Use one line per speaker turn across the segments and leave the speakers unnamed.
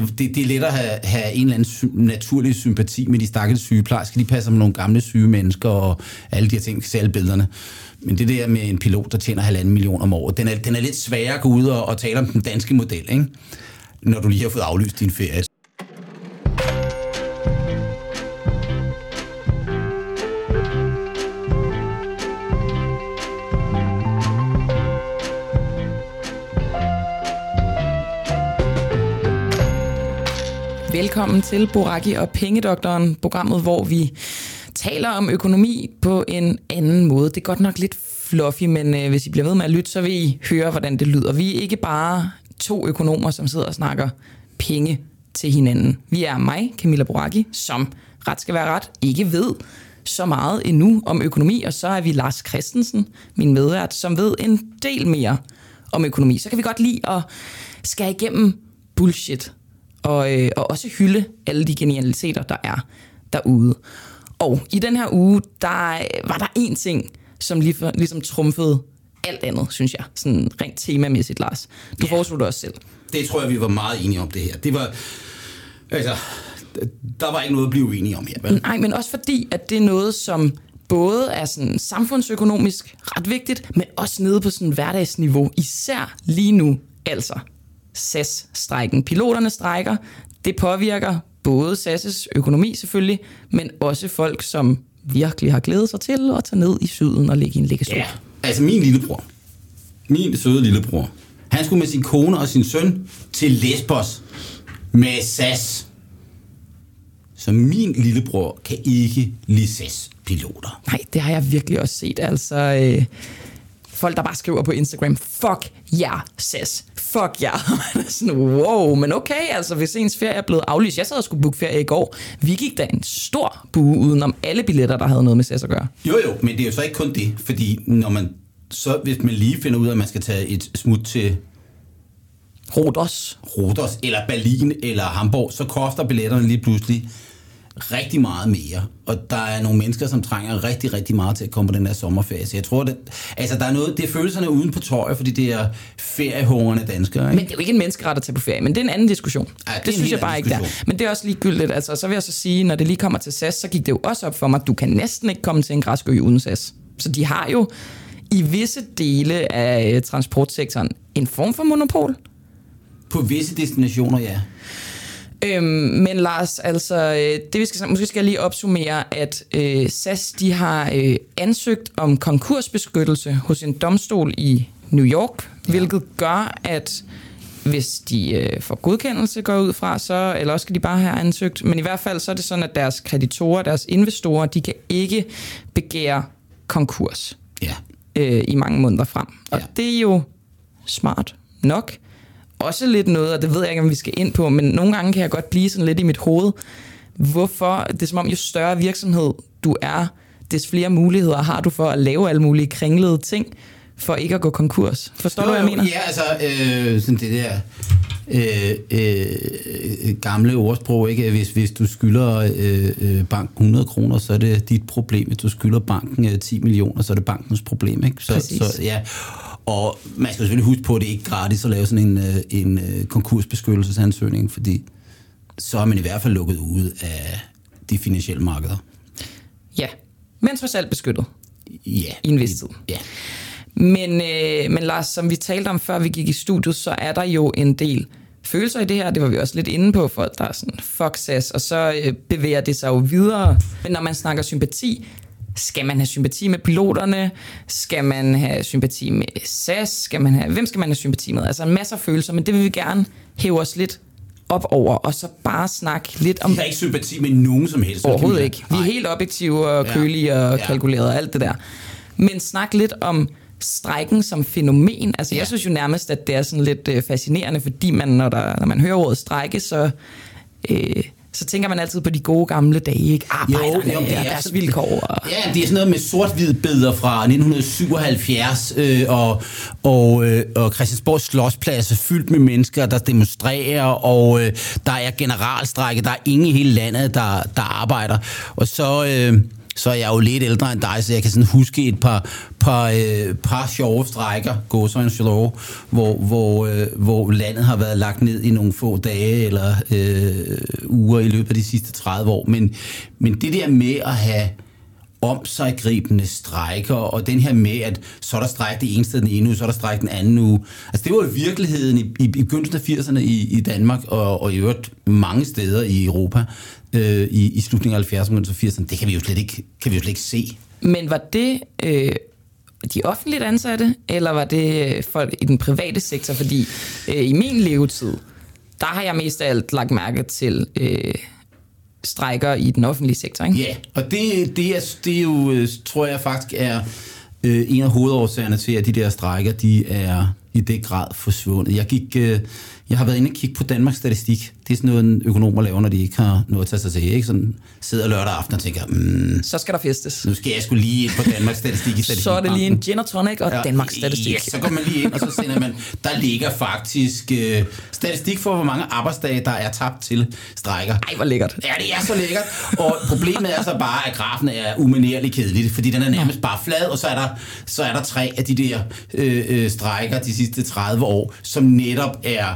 det, det, det er let at have, have en eller anden sy- naturlig sympati med de stakkels sygeplejersker. De passer med nogle gamle syge mennesker og alle de her ting, selv billederne. Men det der med en pilot, der tjener halvanden million om året, den er, den er lidt sværere at gå ud og, og tale om den danske model, ikke? når du lige har fået aflyst din ferie.
Velkommen til Boraki og Pengedoktoren, programmet, hvor vi taler om økonomi på en anden måde. Det er godt nok lidt fluffy, men øh, hvis I bliver ved med at lytte, så vil I høre, hvordan det lyder. Vi er ikke bare to økonomer, som sidder og snakker penge til hinanden. Vi er mig, Camilla Boraki, som ret skal være ret, ikke ved så meget endnu om økonomi, og så er vi Lars Christensen, min medvært, som ved en del mere om økonomi. Så kan vi godt lide at skære igennem bullshit, og, øh, og også hylde alle de genialiteter, der er derude. Og i den her uge, der øh, var der en ting, som lige for, ligesom trumfede alt andet, synes jeg. Sådan rent temamæssigt, Lars. Du
Ja.
foreslog det også selv.
Det tror jeg, vi var meget enige om det her. Det var, altså, der var ikke noget at blive uenige om her, vel?
Nej, men også fordi, at det er noget, som både er sådan samfundsøkonomisk ret vigtigt, men også nede på sådan hverdagsniveau, især lige nu, altså SAS-strækken. Piloterne strækker, det påvirker både SAS' økonomi selvfølgelig, men også folk, som virkelig har glædet sig til at tage ned i syden og ligge i en liggestol.
Ja, altså min lillebror, min søde lillebror, han skulle med sin kone og sin søn til Lesbos med SAS. Så min lillebror kan ikke lide SAS-piloter.
Nej, det har jeg virkelig også set. Altså, øh, folk, der bare skriver på Instagram, fuck ja, yeah, SAS. Fuck ja. Yeah. sådan, wow, men okay, altså, hvis ens ferie er blevet aflyst. Jeg sad og skulle booke ferie i går. Vi gik da en stor bue udenom alle billetter, der havde noget med SAS at gøre.
Jo jo, men det er jo så ikke kun det, fordi når man så hvis man lige finder ud af, at man skal tage et smut til
Rodos.
Rodos, eller Berlin, eller Hamburg, så koster billetterne lige pludselig rigtig meget mere. Og der er nogle mennesker, som trænger rigtig, rigtig meget til at komme på den her sommerferie. Så jeg tror, det, altså der er noget, det er følelserne uden på tøjet, fordi det er feriehårende danskere. Ikke?
Men det er jo ikke en menneskeret at tage på ferie, men det er en anden diskussion.
Ja, det
det synes jeg bare ikke der. Men det er også ligegyldigt. Altså, så vil jeg så sige, når det lige kommer til SAS, så gik det jo også op for mig, at du kan næsten ikke komme til en græsk ø uden SAS. Så de har jo i visse dele af øh, transportsektoren en form for monopol.
På visse destinationer, ja.
Øhm, men Lars, altså, øh, det vi skal, måske skal jeg lige opsummere, at øh, SAS de har øh, ansøgt om konkursbeskyttelse hos en domstol i New York, ja. hvilket gør, at hvis de øh, får godkendelse går ud fra, så, eller også skal de bare have ansøgt, men i hvert fald så er det sådan, at deres kreditorer, deres investorer, de kan ikke begære konkurs
Ja.
øh, i mange måneder frem. Og
ja.
det er jo smart nok. Også lidt noget, og det ved jeg ikke, om vi skal ind på, men nogle gange kan jeg godt blive sådan lidt i mit hoved. Hvorfor? Det er som om, jo større virksomhed du er, des flere muligheder har du for at lave alle mulige kringlede ting, for ikke at gå konkurs. Forstår du, hvad jeg mener?
Ja, altså, øh, sådan det der øh, øh, gamle ordsprog, ikke? Hvis, hvis du skylder øh, øh, banken 100 kroner, så er det dit problem. Hvis du skylder banken øh, 10 millioner, så er det bankens problem, ikke? Så,
Præcis.
så, ja. Og man skal selvfølgelig huske på, at det ikke er gratis at lave sådan en, øh, en øh, konkursbeskyttelsesansøgning, fordi så er man i hvert fald lukket ud af de finansielle markeder.
Ja, men trods alt beskyttet
Ja.
i en vis tid.
Ja.
Men, øh, men Lars, som vi talte om før vi gik i studiet, så er der jo en del følelser i det her. Det var vi også lidt inde på, for der er sådan fuck SAS, og så øh, bevæger det sig jo videre. Men når man snakker sympati, skal man have sympati med piloterne? Skal man have sympati med SAS? Skal man have, hvem skal man have sympati med? Altså en masse af følelser, men det vil vi gerne hæve os lidt op over, og så bare snakke lidt om
Jeg har ikke sympati med nogen som helst.
Overhovedet ikke. Vi er helt objektive og
Ja.
kølige og
Ja.
kalkulerede og alt det der. Men snak lidt om strækken som fænomen. Altså,
Ja.
jeg synes jo nærmest, at det er sådan lidt øh, fascinerende, fordi man, når, der, når man hører ordet strække, så, øh, så tænker man altid på de gode gamle dage, ikke? Arbejderne
jo, det er
og deres vilkår. Og,
Ja, det er sådan noget med sort-hvid billeder fra 1977, øh, og, og, øh, og Christiansborg Slottsplads er fyldt med mennesker, der demonstrerer, og øh, der er generalstrække, der er ingen i hele landet, der, der arbejder. Og så, øh, så er jeg jo lidt ældre end dig, så jeg kan sådan huske et par, par, øh, par sjove strækker, gåsøjne sjove, hvor, hvor, øh, hvor landet har været lagt ned i nogle få dage eller øh, uger i løbet af de sidste 30 år. Men, men det der med at have om sig gribende strækker, og den her med, at så er der stræk det ene sted den ene uge, så er der stræk den anden uge. Altså det var jo virkeligheden i, i, i begyndelsen af 80'erne i, i Danmark, og, og i øvrigt mange steder i Europa øh, i, i slutningen af 70'erne og 80'erne. Det kan vi jo slet ikke, kan vi jo slet ikke se.
Men var det øh, de offentligt ansatte, eller var det øh, folk i den private sektor? Fordi øh, i min levetid, der har jeg mest af alt lagt mærke til... Øh, strejker i den offentlige sektor. Ikke?
Ja, og det, det, er, det er jo, øh, tror jeg faktisk er øh, en af hovedårsagerne til, at de der strejker, de er i det grad forsvundet. Jeg gik, øh, jeg har været inde og kigge på Danmarks Statistik. Det er sådan noget, økonomer laver, når de ikke har noget at tage sig til. Ikke? Sådan sidder lørdag aften og tænker, mm,
så skal der festes.
Nu skal jeg skulle lige ind på Danmarks Statistik i
Så er det lige en gin og tonic og ja, Danmarks Statistik.
Ja, så går man lige ind, og så sender man, der ligger faktisk øh, statistik for, hvor mange arbejdsdage, der er tabt til strækker.
Ej, hvor lækkert.
Ja, det er så lækkert. Og problemet er så bare, at grafen er umanerligt kedeligt, fordi den er nærmest bare flad, og så er der, så er der tre af de der øh, øh, strækker de sidste 30 år, som netop er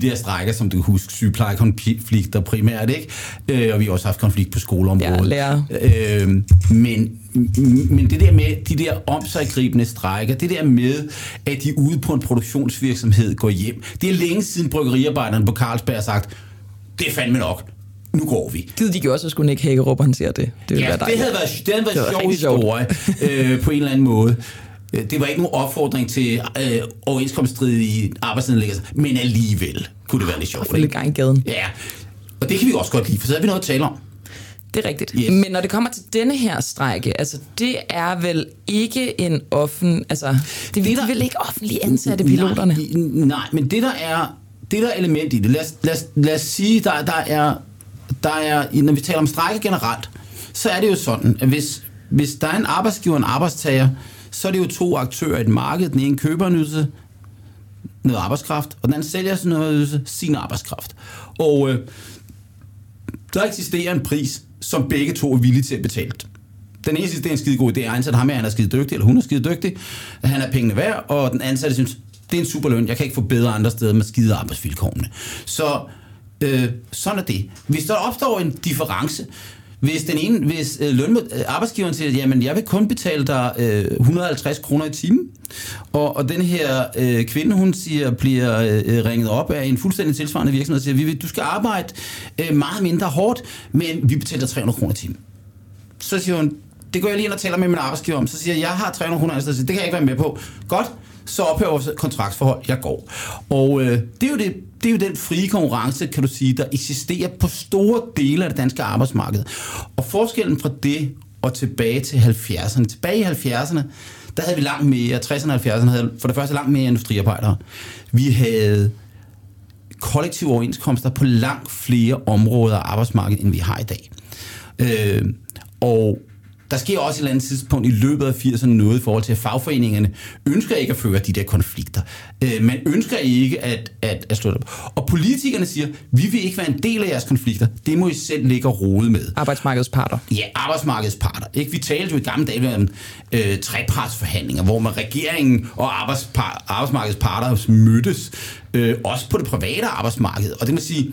de der strækker, som du kan huske, sygeplejekonflikter primært, ikke? Øh, og vi har også haft konflikt på skoleområdet.
Ja,
øh, men, men det der med de der omsaggribende strækker, det der med, at de ude på en produktionsvirksomhed går hjem, det er længe siden bryggeriarbejderne på Carlsberg har sagt, det er fandme nok nu går vi.
Gid de gjorde, så skulle Nick Hagerup håndtere det.
Det, ja, det havde været, det havde været det sjov historie øh, på en eller anden måde. Øh, det var ikke nogen opfordring til øh, overenskomststridige arbejdsnedlæggelser, men alligevel kunne det være lidt sjovt.
Få lidt gang i gaden.
Ja, og det kan vi også godt lide, for så har vi noget at tale om.
Det er rigtigt. Yes. Men når det kommer til denne her strække, altså det er vel ikke en offen... Altså, det, det er vel ikke offentlige ansatte piloterne?
Nej, nej, men det der er, det der er element i det, lad os, lad os, lad os sige, der, der, er, der er, når vi taler om strække generelt, så er det jo sådan, at hvis, hvis der er en arbejdsgiver og en arbejdstager, så er det jo to aktører i et marked. Den ene køber en ydelse, noget arbejdskraft, og den anden sælger sådan noget ydelse, sin arbejdskraft. Og øh, der eksisterer en pris, som begge to er villige til at betale. Den ene synes, det er en skide god idé at ansætte ham, her, han er skide dygtig, eller hun er skide dygtig, at han er pengene værd, og den ansatte synes, det er en super løn, jeg kan ikke få bedre andre steder med skide arbejdsvilkårene. Så øh, sådan er det. Hvis der opstår en difference, hvis den ene, hvis øh, løn, øh, arbejdsgiveren siger, jamen jeg vil kun betale dig øh, 150 kroner i timen, og, og den her øh, kvinde, hun siger, bliver øh, øh, ringet op af en fuldstændig tilsvarende virksomhed og siger, vi vil, du skal arbejde øh, meget mindre hårdt, men vi betaler 300 kroner i timen. Så siger hun, det går jeg lige ind og taler med min arbejdsgiver om. Så siger jeg, jeg har 300 kroner, så det kan jeg ikke være med på. Godt, så ophører vores kontraktsforhold, jeg går. Og øh, det, er jo det, det er jo den frie konkurrence, kan du sige, der eksisterer på store dele af det danske arbejdsmarked. Og forskellen fra det og tilbage til 70'erne. Tilbage i 70'erne, der havde vi langt mere, 60'erne og 70'erne havde for det første langt mere industriarbejdere. Vi havde kollektive overenskomster på langt flere områder af arbejdsmarkedet, end vi har i dag. Øh, og der sker også et eller andet tidspunkt i løbet af 80'erne noget i forhold til, at fagforeningerne ønsker ikke at føre de der konflikter. Øh, man ønsker ikke at, at, at slå op. Og politikerne siger, vi vil ikke være en del af jeres konflikter. Det må I selv ligge og rode med.
Arbejdsmarkedets parter.
Ja, arbejdsmarkedets parter. Ikke? Vi talte jo i gamle dage om øh, trepartsforhandlinger, hvor man regeringen og arbejdsmarkedets parter mødtes, øh, også på det private arbejdsmarked. Og det må sige,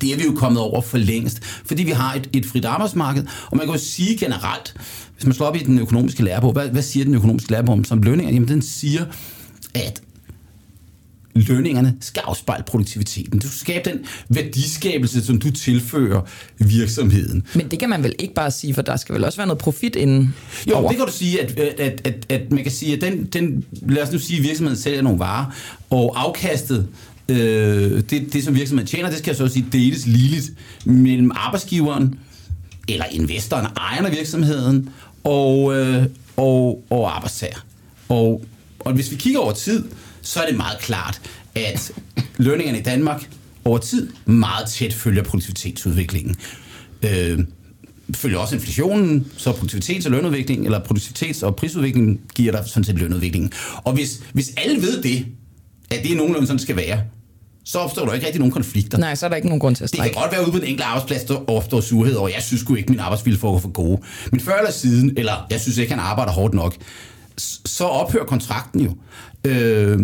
det er vi jo kommet over for længst, fordi vi har et, et frit arbejdsmarked, og man kan jo sige generelt, hvis man slår op i den økonomiske lærebog, hvad, hvad siger den økonomiske lærebog om som lønninger? Jamen den siger, at lønningerne skal afspejle produktiviteten. Du skal skabe den værdiskabelse, som du tilfører virksomheden.
Men det kan man vel ikke bare sige, for der skal vel også være noget profit inden
Jo, over. det kan du sige, at, at, at, at man kan sige, at den, den, lad os nu sige, at virksomheden sælger nogle varer, og afkastet øh, det, det, som virksomheden tjener, det skal så sige deles ligeligt mellem arbejdsgiveren, eller investoren, ejeren af virksomheden, og, øh, og, og arbejdstager. Og, og hvis vi kigger over tid, så er det meget klart, at lønningerne i Danmark over tid meget tæt følger produktivitetsudviklingen. Øh, følger også inflationen, så produktivitets- og lønudvikling, eller produktivitets- og prisudvikling giver dig sådan set lønudviklingen. Og hvis, hvis alle ved det, at det er nogenlunde sådan, det skal være, så opstår der ikke rigtig nogen konflikter.
Nej, så er der ikke nogen grund til at
Det
strække.
kan godt være ude på en enkelt arbejdsplads, der opstår surhed over, jeg synes sgu ikke, min arbejdsvilkår er for gode. Men før eller siden, eller jeg synes ikke, han arbejder hårdt nok, så ophører kontrakten jo øh,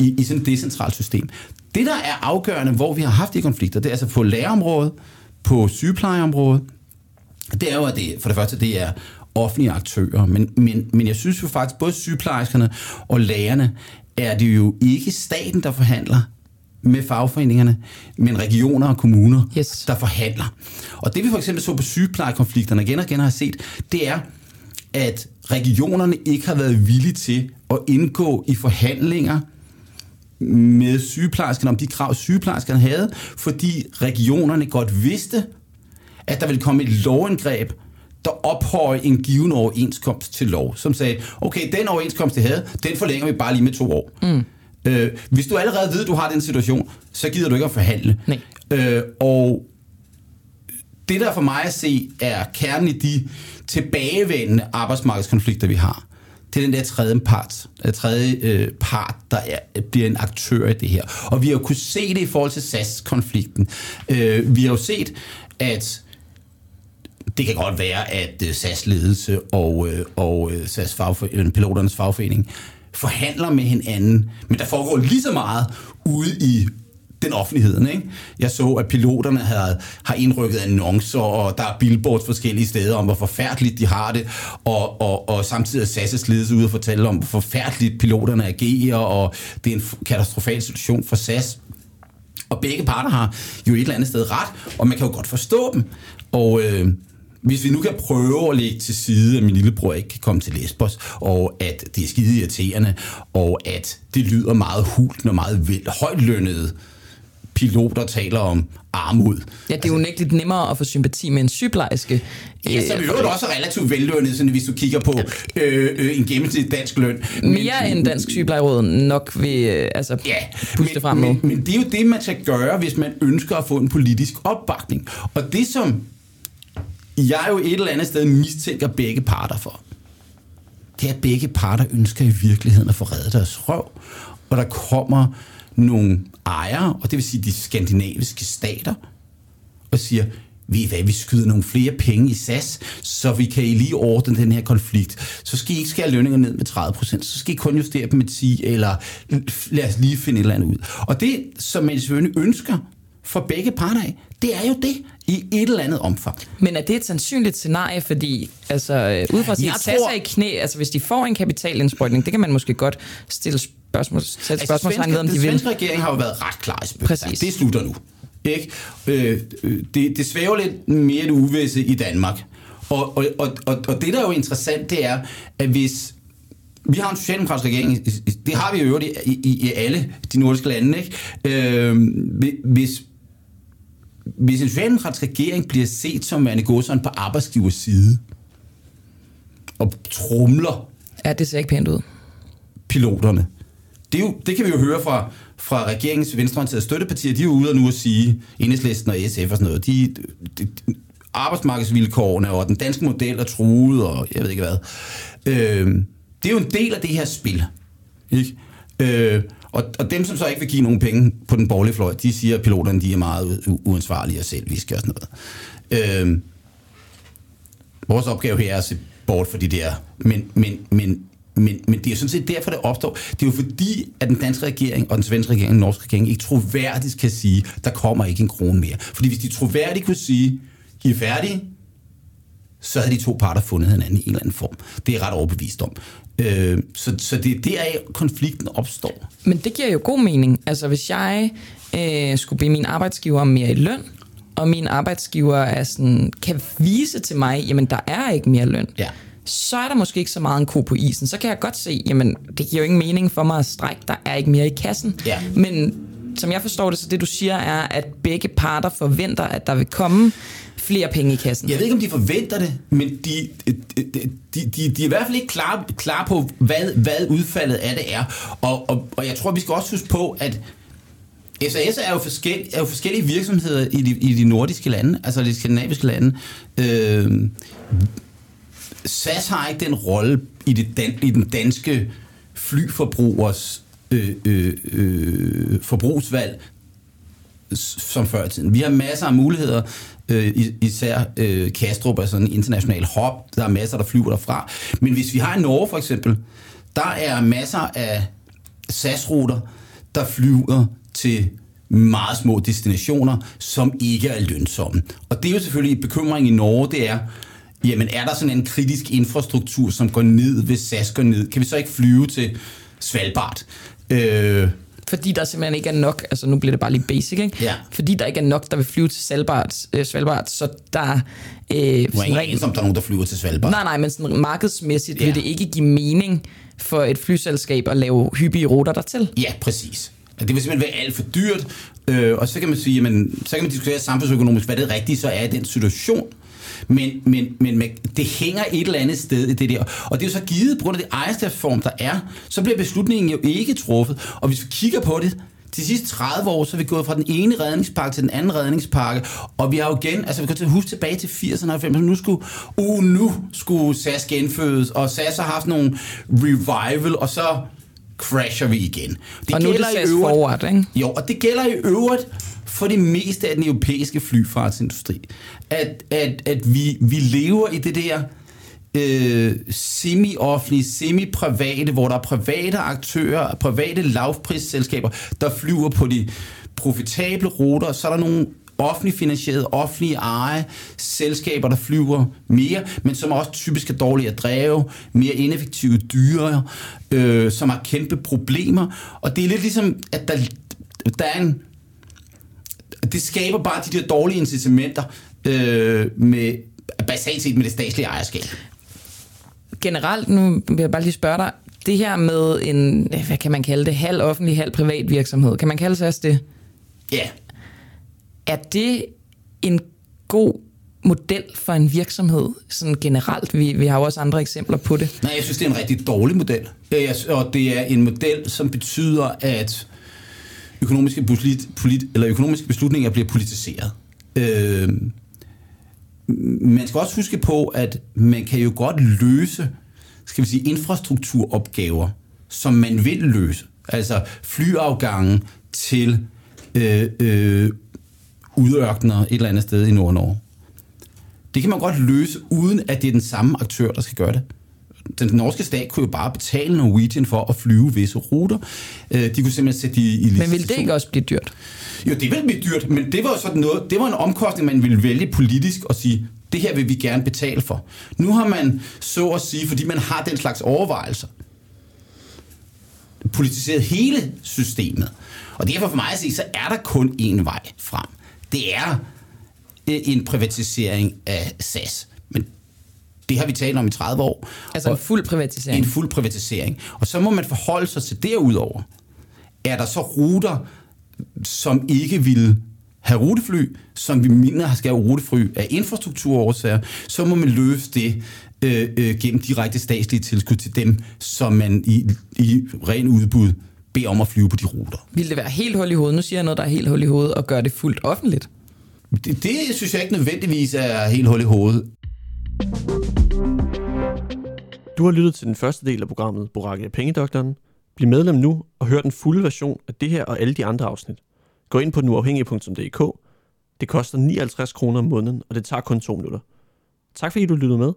i, i sådan et decentralt system. Det, der er afgørende, hvor vi har haft de konflikter, det er altså på lærerområdet, på sygeplejeområdet, det er jo, at det, for det første, det er offentlige aktører, men, men, men jeg synes jo faktisk, både sygeplejerskerne og lærerne, er det jo ikke staten, der forhandler med fagforeningerne, men regioner og kommuner,
Yes.
der forhandler. Og det vi for eksempel så på sygeplejekonflikterne igen og igen har set, det er, at regionerne ikke har været villige til at indgå i forhandlinger med sygeplejerskerne om de krav, sygeplejerskerne havde, fordi regionerne godt vidste, at der ville komme et lovindgreb, der ophøje en given overenskomst til lov, som sagde, okay, den overenskomst, det havde, den forlænger vi bare lige med to år. Mm. Øh, hvis du allerede ved, at du har den situation, så gider du ikke at forhandle.
Nej.
Øh, og det der for mig at se er kernen i de tilbagevendende arbejdsmarkedskonflikter, vi har. Det er den der tredje part, øh, tredje øh, part der er, bliver en aktør i det her. Og vi har jo kunnet se det i forhold til SAS-konflikten. Øh, vi har jo set, at det kan godt være, at øh, SAS ledelse og, øh, og øh, SAS fagfor- øh, piloternes fagforening forhandler med hinanden, men der foregår lige så meget ude i den offentligheden. Ikke? Jeg så, at piloterne havde, har indrykket annoncer, og der er billboards forskellige steder om, hvor forfærdeligt de har det, og, og, og samtidig er SAS' ledelse ude og fortælle om, hvor forfærdeligt piloterne agerer, og det er en katastrofal situation for SAS. Og begge parter har jo et eller andet sted ret, og man kan jo godt forstå dem. Og øh, hvis vi nu kan prøve at lægge til side, at min lillebror ikke kan komme til Lesbos, og at det er skide irriterende, og at det lyder meget hult, når meget vel, højt lønnede piloter taler om armod.
Ja, det er jo unægteligt nemmere at få sympati med en sygeplejerske.
Ja, som i øvrigt også er relativt vellønnet, sådan, hvis du kigger på øh, øh, en gennemsnitlig dansk løn.
Mere end Dansk Sygeplejeråd nok vil øh, altså,
Ja,
puste
men,
frem med.
men, men det er jo det, man skal gøre, hvis man ønsker at få en politisk opbakning. Og det, som jeg jo et eller andet sted mistænker begge parter for, det er, at begge parter ønsker i virkeligheden at få reddet deres røv. Og der kommer nogle ejere, og det vil sige de skandinaviske stater, og siger, ved I hvad, vi skyder nogle flere penge i SAS, så vi kan I lige ordne den her konflikt. Så skal I ikke skære lønninger ned med 30 procent, så skal I kun justere dem med 10, eller lad os lige finde et eller andet ud. Og det, som man selvfølgelig ønsker for begge parter af, det er jo det i et eller andet omfang.
Men er det et sandsynligt scenarie, fordi altså, øh, ud fra
Jeg
SAS
tror-
i knæ, altså hvis de får en kapitalindsprøjtning, det kan man måske godt stille spørgsmål, sætte spørgsmålstegn ved, om
den
de vil.
svenske regering har jo været ret klar i.
Præcis.
Det slutter nu. Ikke? Øh, øh, det, det svæver lidt mere det uvisse i Danmark. Og, og, og, og, og det, der er jo interessant, det er, at hvis vi har en socialdemokratisk regering, det har vi jo i, i, i alle de nordiske lande, ikke? Øh, hvis, hvis en socialdemokratisk regering bliver set som værende godsøjne på arbejdsgivers side, og trumler
Ja, det ser ikke pænt ud.
piloterne. Det, er jo, det kan vi jo høre fra, fra regeringens venstreorienterede støttepartier. De er jo ude og nu at sige, enhedslisten og SF og sådan noget, de, de, de arbejdsmarkedsvilkårene og den danske model er truet, og jeg ved ikke hvad. Øh, det er jo en del af det her spil. Ikke? Øh, og, og dem, som så ikke vil give nogen penge på den borgerlige fløj, de siger, at piloterne de er meget uansvarlige og selvviske og sådan noget. Øh, vores opgave her er at se bort for de der. Men, men, men, men, men det er sådan set derfor, det opstår. Det er jo fordi, at den danske regering og den svenske regering og den norske regering ikke troværdigt kan sige, der kommer ikke en krone mere. Fordi hvis de troværdigt kunne sige, I er færdige, så havde de to parter fundet hinanden i en eller anden form. Det er jeg ret overbevist om. Øh, så, så det er der, konflikten opstår.
Men det giver jo god mening. Altså hvis jeg øh, skulle bede min arbejdsgiver om mere i løn, og min arbejdsgiver er sådan, kan vise til mig, jamen der er ikke mere løn,
Ja.
så er der måske ikke så meget en ko på isen. Så kan jeg godt se, jamen det giver jo ingen mening for mig at strække, der er ikke mere i kassen.
Ja.
Men som jeg forstår det, så det du siger er, at begge parter forventer, at der vil komme flere penge i kassen.
Jeg ved ikke, om de forventer det, men de, de, de, de, de er i hvert fald ikke klar, klar på, hvad, hvad udfaldet af det er. Og, og, og jeg tror, vi skal også huske på, at SAS er jo, forskel, er jo forskellige virksomheder i de, i de nordiske lande, altså de skandinaviske lande. Øh, SAS har ikke den rolle i, det dan, i den danske flyforbrugers øh, øh, øh, forbrugsvalg, som før i tiden. Vi har masser af muligheder, øh, især øh, Kastrup er sådan en international hop, der er masser, der flyver derfra. Men hvis vi har i Norge for eksempel, der er masser af SAS-ruter, der flyver til meget små destinationer, som ikke er lønsomme. Og det er jo selvfølgelig en bekymring i Norge, det er, jamen er der sådan en kritisk infrastruktur, som går ned, hvis SAS går ned? Kan vi så ikke flyve til Svalbard? Øh,
fordi der simpelthen ikke er nok, altså nu bliver det bare lige basic, ikke?
Ja.
Fordi der ikke er nok, der vil flyve til Svalbard, øh, Svalbard så der...
Øh, er ingen rent, som der er nogen, der flyver til Svalbard.
Nej, nej, men sådan markedsmæssigt ja. vil det ikke give mening for et flyselskab at lave hyppige ruter dertil.
Ja, præcis. Det vil simpelthen være alt for dyrt, øh, og så kan man sige, jamen, så kan man diskutere samfundsøkonomisk, hvad det rigtige så er i den situation. Men, men, men, det hænger et eller andet sted i det der. Og det er jo så givet på grund af det ejerskabsform, der er, så bliver beslutningen jo ikke truffet. Og hvis vi kigger på det, de sidste 30 år, så er vi gået fra den ene redningspakke til den anden redningspakke, og vi har jo igen, altså vi kan huske tilbage til 80'erne og 90'erne, nu skulle, uh, nu skulle SAS genfødes, og SAS har haft nogle revival, og så crasher vi igen.
Det og nu er det SAS øvrigt, forward, ikke?
Jo, og det gælder i øvrigt for det meste af den europæiske flyfartsindustri. At, at, at vi, vi lever i det der øh, semi-offentlige, semi-private, hvor der er private aktører, private lavprisselskaber, der flyver på de profitable ruter, så er der nogle offentligt finansierede, offentlige eje selskaber, der flyver mere, men som også typisk er dårlige at drive, mere ineffektive, dyre, øh, som har kæmpe problemer. Og det er lidt ligesom, at der, der er en... Det skaber bare de der dårlige incitamenter øh, med basalt set med det statslige ejerskab.
Generelt, nu vil jeg bare lige spørge dig, det her med en, hvad kan man kalde det, halv offentlig, halv privat virksomhed, kan man kalde sig det?
Ja,
er det en god model for en virksomhed, sådan generelt? Vi, vi har jo også andre eksempler på det.
Nej, jeg synes, det er en rigtig dårlig model. Og det er en model, som betyder, at økonomiske, polit, polit, eller økonomiske beslutninger bliver politiseret. Øh, man skal også huske på, at man kan jo godt løse skal vi sige, infrastrukturopgaver, som man vil løse. Altså flyafgangen til øh, øh, udørkner et eller andet sted i Nord-Norge. Det kan man godt løse, uden at det er den samme aktør, der skal gøre det. Den norske stat kunne jo bare betale Norwegian for at flyve visse ruter. Øh, de kunne simpelthen sætte de i
Men vil det ikke også blive dyrt?
Jo, det vil blive dyrt, men det var sådan noget, det var en omkostning, man ville vælge politisk og sige, det her vil vi gerne betale for. Nu har man så at sige, fordi man har den slags overvejelser, politiseret hele systemet. Og derfor for mig at sige, så er der kun én vej frem det er øh, en privatisering af SAS. Det har vi talt om i 30 år.
Altså en fuld privatisering?
En fuld privatisering. Og så må man forholde sig til derudover. Er der så ruter, som ikke vil have rutefly, som vi mener skal have rutefly af infrastrukturårsager, så må man løse det øh, øh, gennem direkte statslige tilskud til dem, som man i, i ren udbud bede om at flyve på de ruter.
Vil det være helt hul i hovedet? Nu siger jeg noget, der er helt hul i hovedet, og gøre det fuldt offentligt.
Det, det synes jeg ikke nødvendigvis er helt hul i hovedet.
Du har lyttet til den første del af programmet Boracke af Pengedoktoren. Bliv medlem nu og hør den fulde version af det her og alle de andre afsnit. Gå ind på nuafhængig.dk. Det koster 59 kroner om måneden, og det tager kun to minutter. Tak fordi du lyttede med.